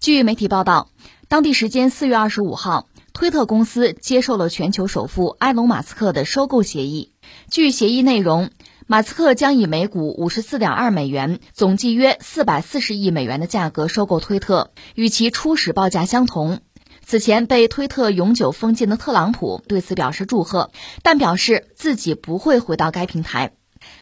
据媒体报道，当地时间四月二十五号，推特公司接受了全球首富埃隆·马斯克的收购协议。据协议内容，马斯克将以每股五十四点二美元，总计约四百四十亿美元的价格收购推特，与其初始报价相同。此前被推特永久封禁的特朗普对此表示祝贺，但表示自己不会回到该平台。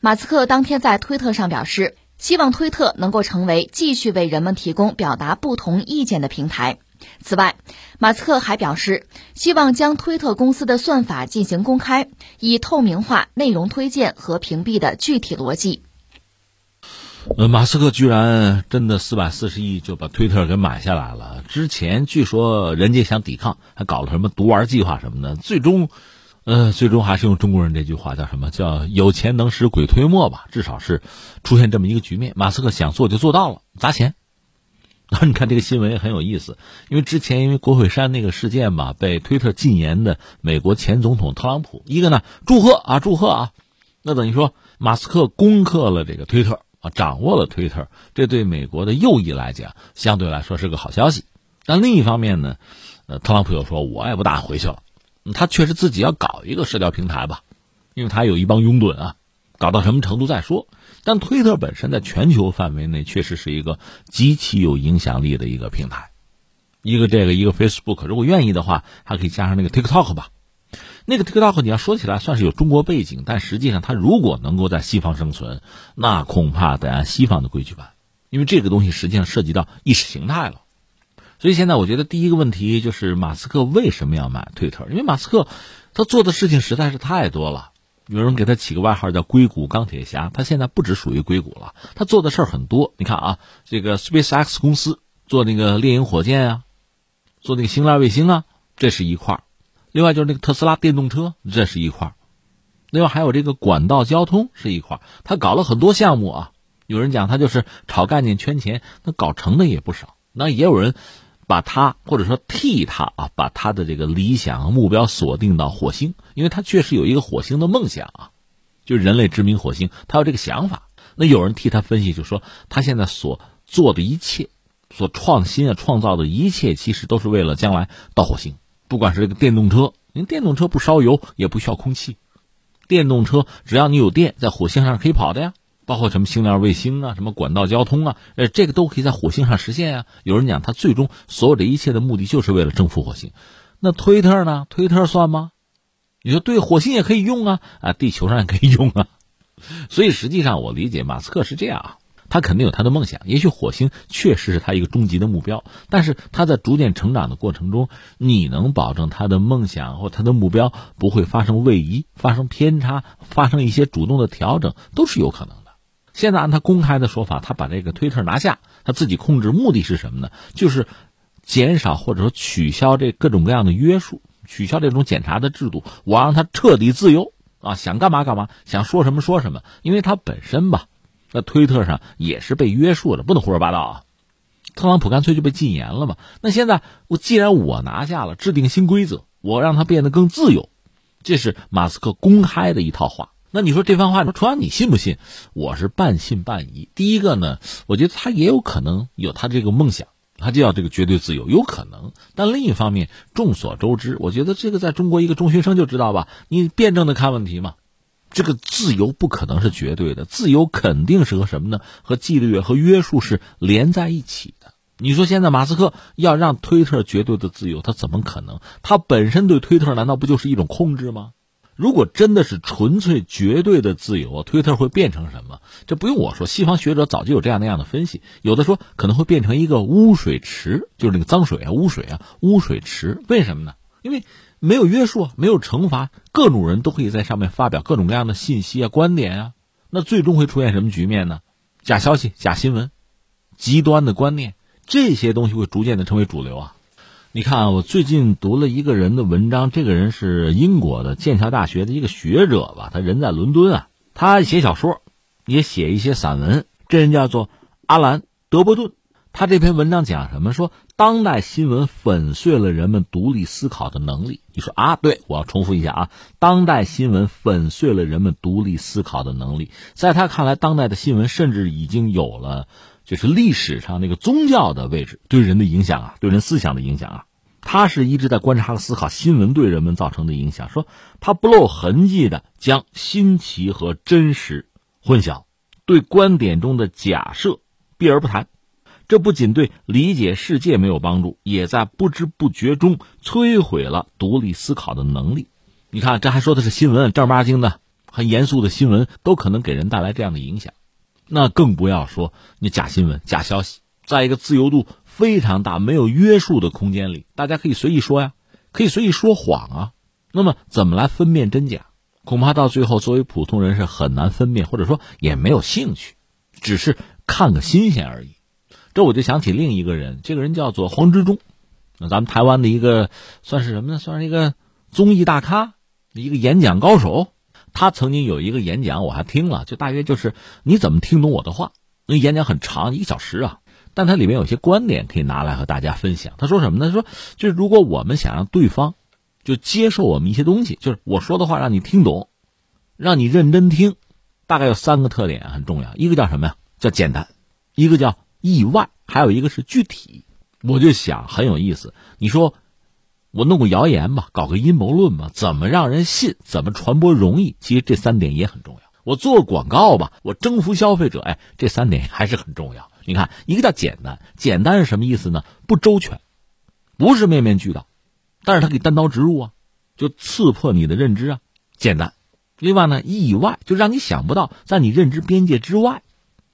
马斯克当天在推特上表示，希望推特能够成为继续为人们提供表达不同意见的平台。此外，马斯克还表示，希望将推特公司的算法进行公开，以透明化内容推荐和屏蔽的具体逻辑。呃，马斯克居然真的四百四十亿就把推特给买下来了。之前据说人家想抵抗，还搞了什么毒丸计划什么的，最终，呃，最终还是用中国人这句话叫什么叫有钱能使鬼推磨吧？至少是出现这么一个局面。马斯克想做就做到了，砸钱。然 后你看这个新闻也很有意思，因为之前因为国会山那个事件吧，被推特禁言的美国前总统特朗普，一个呢祝贺啊祝贺啊，那等于说马斯克攻克了这个推特。啊，掌握了推特，这对美国的右翼来讲，相对来说是个好消息。但另一方面呢，呃，特朗普又说，我也不打回去了。他确实自己要搞一个社交平台吧，因为他有一帮拥趸啊，搞到什么程度再说。但推特本身在全球范围内确实是一个极其有影响力的一个平台，一个这个一个 Facebook，如果愿意的话，还可以加上那个 TikTok 吧。那个 TikTok 你要说起来算是有中国背景，但实际上它如果能够在西方生存，那恐怕得按西方的规矩办，因为这个东西实际上涉及到意识形态了。所以现在我觉得第一个问题就是马斯克为什么要买推特？因为马斯克他做的事情实在是太多了。有人给他起个外号叫“硅谷钢铁侠”，他现在不只属于硅谷了，他做的事儿很多。你看啊，这个 SpaceX 公司做那个猎鹰火箭啊，做那个星链卫星啊，这是一块。另外就是那个特斯拉电动车，这是一块另外还有这个管道交通是一块他搞了很多项目啊。有人讲他就是炒概念圈钱，那搞成的也不少。那也有人把他或者说替他啊，把他的这个理想目标锁定到火星，因为他确实有一个火星的梦想啊，就人类殖民火星，他有这个想法。那有人替他分析，就说他现在所做的一切，所创新啊、创造的一切，其实都是为了将来到火星。不管是这个电动车，您电动车不烧油，也不需要空气。电动车只要你有电，在火星上可以跑的呀。包括什么星链卫星啊，什么管道交通啊，呃，这个都可以在火星上实现呀。有人讲，他最终所有这一切的目的就是为了征服火星。那推特呢？推特算吗？你说对，火星也可以用啊，啊，地球上也可以用啊。所以实际上，我理解马斯克是这样啊。他肯定有他的梦想，也许火星确实是他一个终极的目标，但是他在逐渐成长的过程中，你能保证他的梦想或他的目标不会发生位移、发生偏差、发生一些主动的调整，都是有可能。现在按他公开的说法，他把这个推特拿下，他自己控制，目的是什么呢？就是减少或者说取消这各种各样的约束，取消这种检查的制度，我让他彻底自由啊，想干嘛干嘛，想说什么说什么，因为他本身吧。那推特上也是被约束的，不能胡说八道啊！特朗普干脆就被禁言了嘛。那现在我既然我拿下了，制定新规则，我让他变得更自由，这是马斯克公开的一套话。那你说这番话，说楚阳你信不信？我是半信半疑。第一个呢，我觉得他也有可能有他这个梦想，他就要这个绝对自由，有可能。但另一方面，众所周知，我觉得这个在中国一个中学生就知道吧，你辩证的看问题嘛。这个自由不可能是绝对的，自由肯定是和什么呢？和纪律和约束是连在一起的。你说现在马斯克要让推特绝对的自由，他怎么可能？他本身对推特难道不就是一种控制吗？如果真的是纯粹绝对的自由，推特会变成什么？这不用我说，西方学者早就有这样那样的分析。有的说可能会变成一个污水池，就是那个脏水啊、污水啊、污水池。为什么呢？因为。没有约束，没有惩罚，各种人都可以在上面发表各种各样的信息啊、观点啊。那最终会出现什么局面呢？假消息、假新闻、极端的观念，这些东西会逐渐的成为主流啊。你看，我最近读了一个人的文章，这个人是英国的剑桥大学的一个学者吧，他人在伦敦啊，他写小说，也写一些散文。这人叫做阿兰·德伯顿。他这篇文章讲什么？说当代新闻粉碎了人们独立思考的能力。你说啊？对，我要重复一下啊！当代新闻粉碎了人们独立思考的能力。在他看来，当代的新闻甚至已经有了，就是历史上那个宗教的位置对人的影响啊，对人思想的影响啊。他是一直在观察和思考新闻对人们造成的影响，说他不露痕迹的将新奇和真实混淆，对观点中的假设避而不谈。这不仅对理解世界没有帮助，也在不知不觉中摧毁了独立思考的能力。你看，这还说的是新闻，正儿八经的、很严肃的新闻，都可能给人带来这样的影响。那更不要说你假新闻、假消息，在一个自由度非常大、没有约束的空间里，大家可以随意说呀，可以随意说谎啊。那么，怎么来分辨真假？恐怕到最后，作为普通人是很难分辨，或者说也没有兴趣，只是看个新鲜而已。这我就想起另一个人，这个人叫做黄执中，那咱们台湾的一个算是什么呢？算是一个综艺大咖，一个演讲高手。他曾经有一个演讲，我还听了，就大约就是你怎么听懂我的话？那演讲很长，一个小时啊，但它里面有些观点可以拿来和大家分享。他说什么呢？他说就是如果我们想让对方就接受我们一些东西，就是我说的话让你听懂，让你认真听，大概有三个特点很重要。一个叫什么呀？叫简单，一个叫。意外，还有一个是具体，我就想很有意思。你说我弄个谣言吧，搞个阴谋论吧，怎么让人信？怎么传播容易？其实这三点也很重要。我做广告吧，我征服消费者，哎，这三点还是很重要。你看，一个叫简单，简单是什么意思呢？不周全，不是面面俱到，但是它可以单刀直入啊，就刺破你的认知啊，简单。另外呢，意外就让你想不到，在你认知边界之外，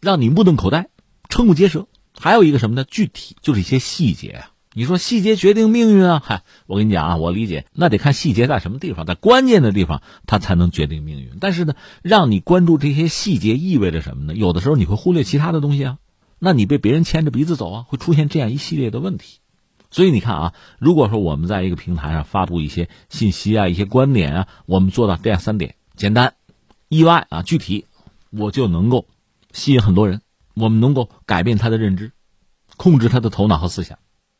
让你目瞪口呆。瞠目结舌，还有一个什么呢？具体就是一些细节啊。你说细节决定命运啊？嗨，我跟你讲啊，我理解，那得看细节在什么地方，在关键的地方，它才能决定命运。但是呢，让你关注这些细节意味着什么呢？有的时候你会忽略其他的东西啊，那你被别人牵着鼻子走啊，会出现这样一系列的问题。所以你看啊，如果说我们在一个平台上发布一些信息啊、一些观点啊，我们做到这样三点：简单、意外啊、具体，我就能够吸引很多人。我们能够改变他的认知，控制他的头脑和思想。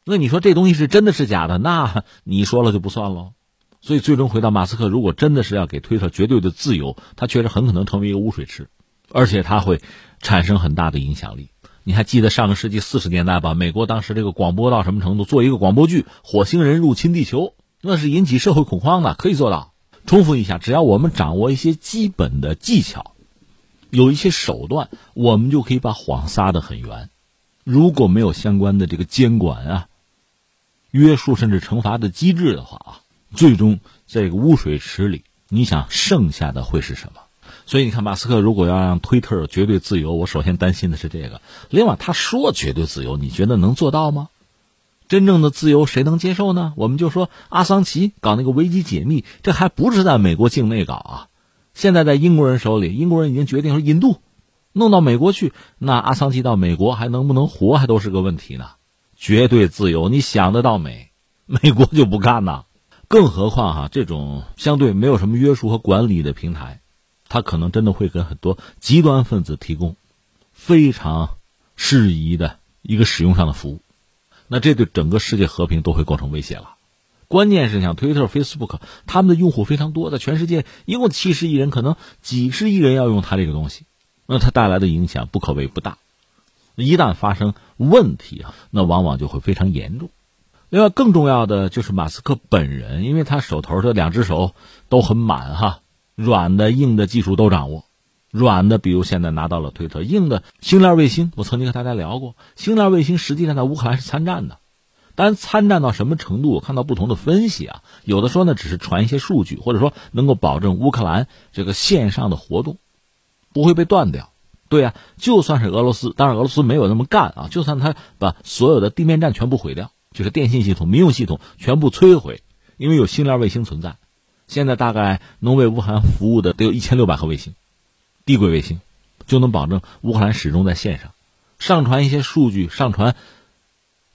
那你说这东西是真的是假的？那你说了就不算喽。所以最终回到马斯克，如果真的是要给推特绝对的自由，他确实很可能成为一个污水池，而且他会产生很大的影响力。你还记得上个世纪四十年代吧？美国当时这个广播到什么程度？做一个广播剧《火星人入侵地球》，那是引起社会恐慌的，可以做到。重复一下，只要我们掌握一些基本的技巧。有一些手段，我们就可以把谎撒得很圆。如果没有相关的这个监管啊、约束甚至惩罚的机制的话啊，最终这个污水池里，你想剩下的会是什么？所以你看，马斯克如果要让推特绝对自由，我首先担心的是这个。另外，他说绝对自由，你觉得能做到吗？真正的自由谁能接受呢？我们就说阿桑奇搞那个维基解密，这还不是在美国境内搞啊。现在在英国人手里，英国人已经决定说引渡，弄到美国去。那阿桑奇到美国还能不能活，还都是个问题呢。绝对自由，你想得到美？美国就不干呐。更何况哈，这种相对没有什么约束和管理的平台，它可能真的会给很多极端分子提供非常适宜的一个使用上的服务。那这对整个世界和平都会构成威胁了。关键是像推特、Facebook，他们的用户非常多，在全世界一共七十亿人，可能几十亿人要用它这个东西，那它带来的影响不可谓不大。一旦发生问题啊，那往往就会非常严重。另外，更重要的就是马斯克本人，因为他手头的两只手都很满哈，软的、硬的技术都掌握。软的，比如现在拿到了推特；硬的，星链卫星，我曾经和大家聊过，星链卫星实际上在乌克兰是参战的。但参战到什么程度？我看到不同的分析啊，有的说呢，只是传一些数据，或者说能够保证乌克兰这个线上的活动不会被断掉。对呀，就算是俄罗斯，当然俄罗斯没有那么干啊，就算他把所有的地面站全部毁掉，就是电信系统、民用系统全部摧毁，因为有星链卫星存在，现在大概能为乌克兰服务的得有一千六百颗卫星，地轨卫星就能保证乌克兰始终在线上上传一些数据，上传。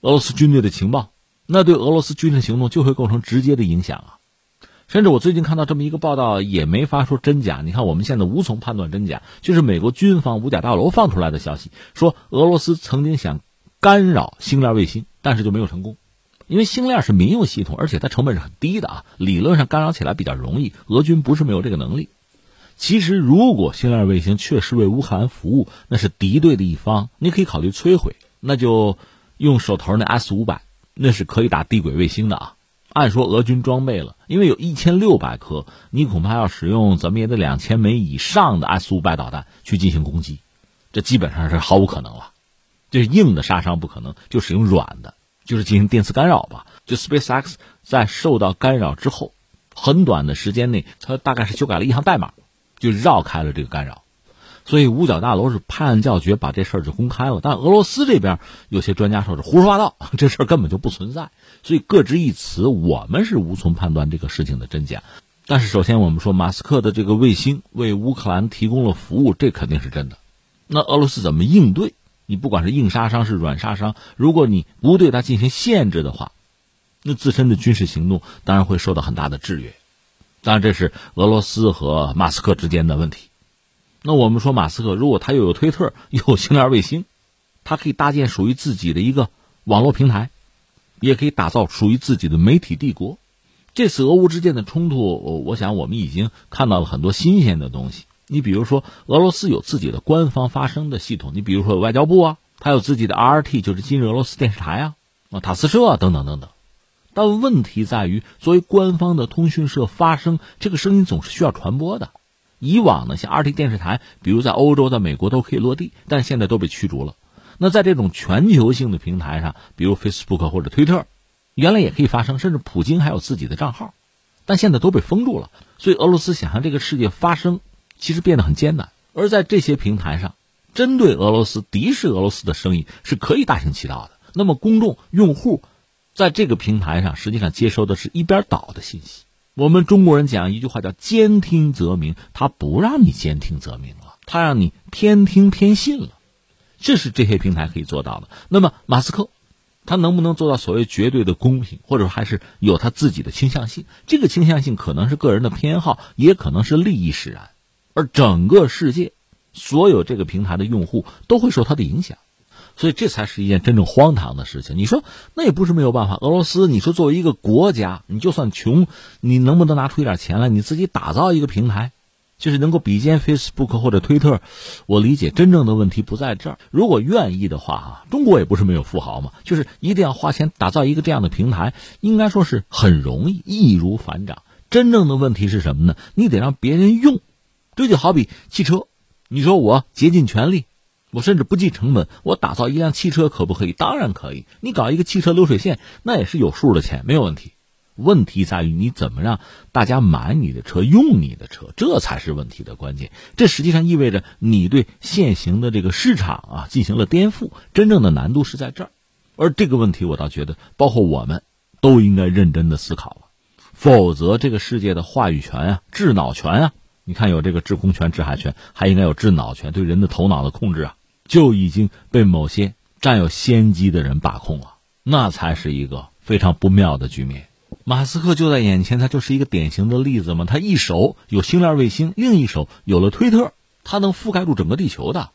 俄罗斯军队的情报，那对俄罗斯军事行动就会构成直接的影响啊！甚至我最近看到这么一个报道，也没法说真假。你看，我们现在无从判断真假，就是美国军方五角大楼放出来的消息，说俄罗斯曾经想干扰星链卫星，但是就没有成功，因为星链是民用系统，而且它成本是很低的啊，理论上干扰起来比较容易。俄军不是没有这个能力。其实，如果星链卫星确实为乌克兰服务，那是敌对的一方，你可以考虑摧毁。那就用手头那 S 五百，那是可以打地轨卫星的啊。按说俄军装备了，因为有一千六百颗，你恐怕要使用怎么也得两千枚以上的 S 五百导弹去进行攻击，这基本上是毫无可能了。这硬的杀伤不可能，就使用软的，就是进行电磁干扰吧。就 SpaceX 在受到干扰之后，很短的时间内，它大概是修改了一行代码。就绕开了这个干扰，所以五角大楼是拍案叫绝，把这事儿就公开了。但俄罗斯这边有些专家说是胡说八道，这事儿根本就不存在。所以各执一词，我们是无从判断这个事情的真假。但是首先我们说，马斯克的这个卫星为乌克兰提供了服务，这肯定是真的。那俄罗斯怎么应对？你不管是硬杀伤是软杀伤，如果你不对它进行限制的话，那自身的军事行动当然会受到很大的制约。当然，这是俄罗斯和马斯克之间的问题。那我们说，马斯克如果他又有推特，又有星链卫星，他可以搭建属于自己的一个网络平台，也可以打造属于自己的媒体帝国。这次俄乌之间的冲突，我想我们已经看到了很多新鲜的东西。你比如说，俄罗斯有自己的官方发声的系统，你比如说有外交部啊，它有自己的 RT，就是今日俄罗斯电视台啊，啊塔斯社啊等等等等。但问题在于，作为官方的通讯社发声，这个声音总是需要传播的。以往呢，像 RT 电视台，比如在欧洲、在美国都可以落地，但现在都被驱逐了。那在这种全球性的平台上，比如 Facebook 或者推特，原来也可以发声，甚至普京还有自己的账号，但现在都被封住了。所以俄罗斯想向这个世界发声，其实变得很艰难。而在这些平台上，针对俄罗斯、敌视俄罗斯的声音是可以大行其道的。那么公众用户。在这个平台上，实际上接收的是一边倒的信息。我们中国人讲一句话叫“兼听则明”，他不让你兼听则明了，他让你偏听偏信了。这是这些平台可以做到的。那么马斯克，他能不能做到所谓绝对的公平，或者还是有他自己的倾向性？这个倾向性可能是个人的偏好，也可能是利益使然。而整个世界，所有这个平台的用户都会受他的影响。所以这才是一件真正荒唐的事情。你说那也不是没有办法。俄罗斯，你说作为一个国家，你就算穷，你能不能拿出一点钱来，你自己打造一个平台，就是能够比肩 Facebook 或者推特？我理解真正的问题不在这儿。如果愿意的话，哈，中国也不是没有富豪嘛，就是一定要花钱打造一个这样的平台，应该说是很容易，易如反掌。真正的问题是什么呢？你得让别人用，这就好比汽车，你说我竭尽全力。我甚至不计成本，我打造一辆汽车可不可以？当然可以。你搞一个汽车流水线，那也是有数的钱，没有问题。问题在于你怎么让大家买你的车、用你的车，这才是问题的关键。这实际上意味着你对现行的这个市场啊进行了颠覆。真正的难度是在这儿，而这个问题我倒觉得，包括我们都应该认真的思考了。否则，这个世界的话语权啊、智脑权啊，你看有这个制空权、制海权，还应该有制脑权，对人的头脑的控制啊。就已经被某些占有先机的人把控了，那才是一个非常不妙的局面。马斯克就在眼前，他就是一个典型的例子嘛。他一手有星链卫星，另一手有了推特，他能覆盖住整个地球的。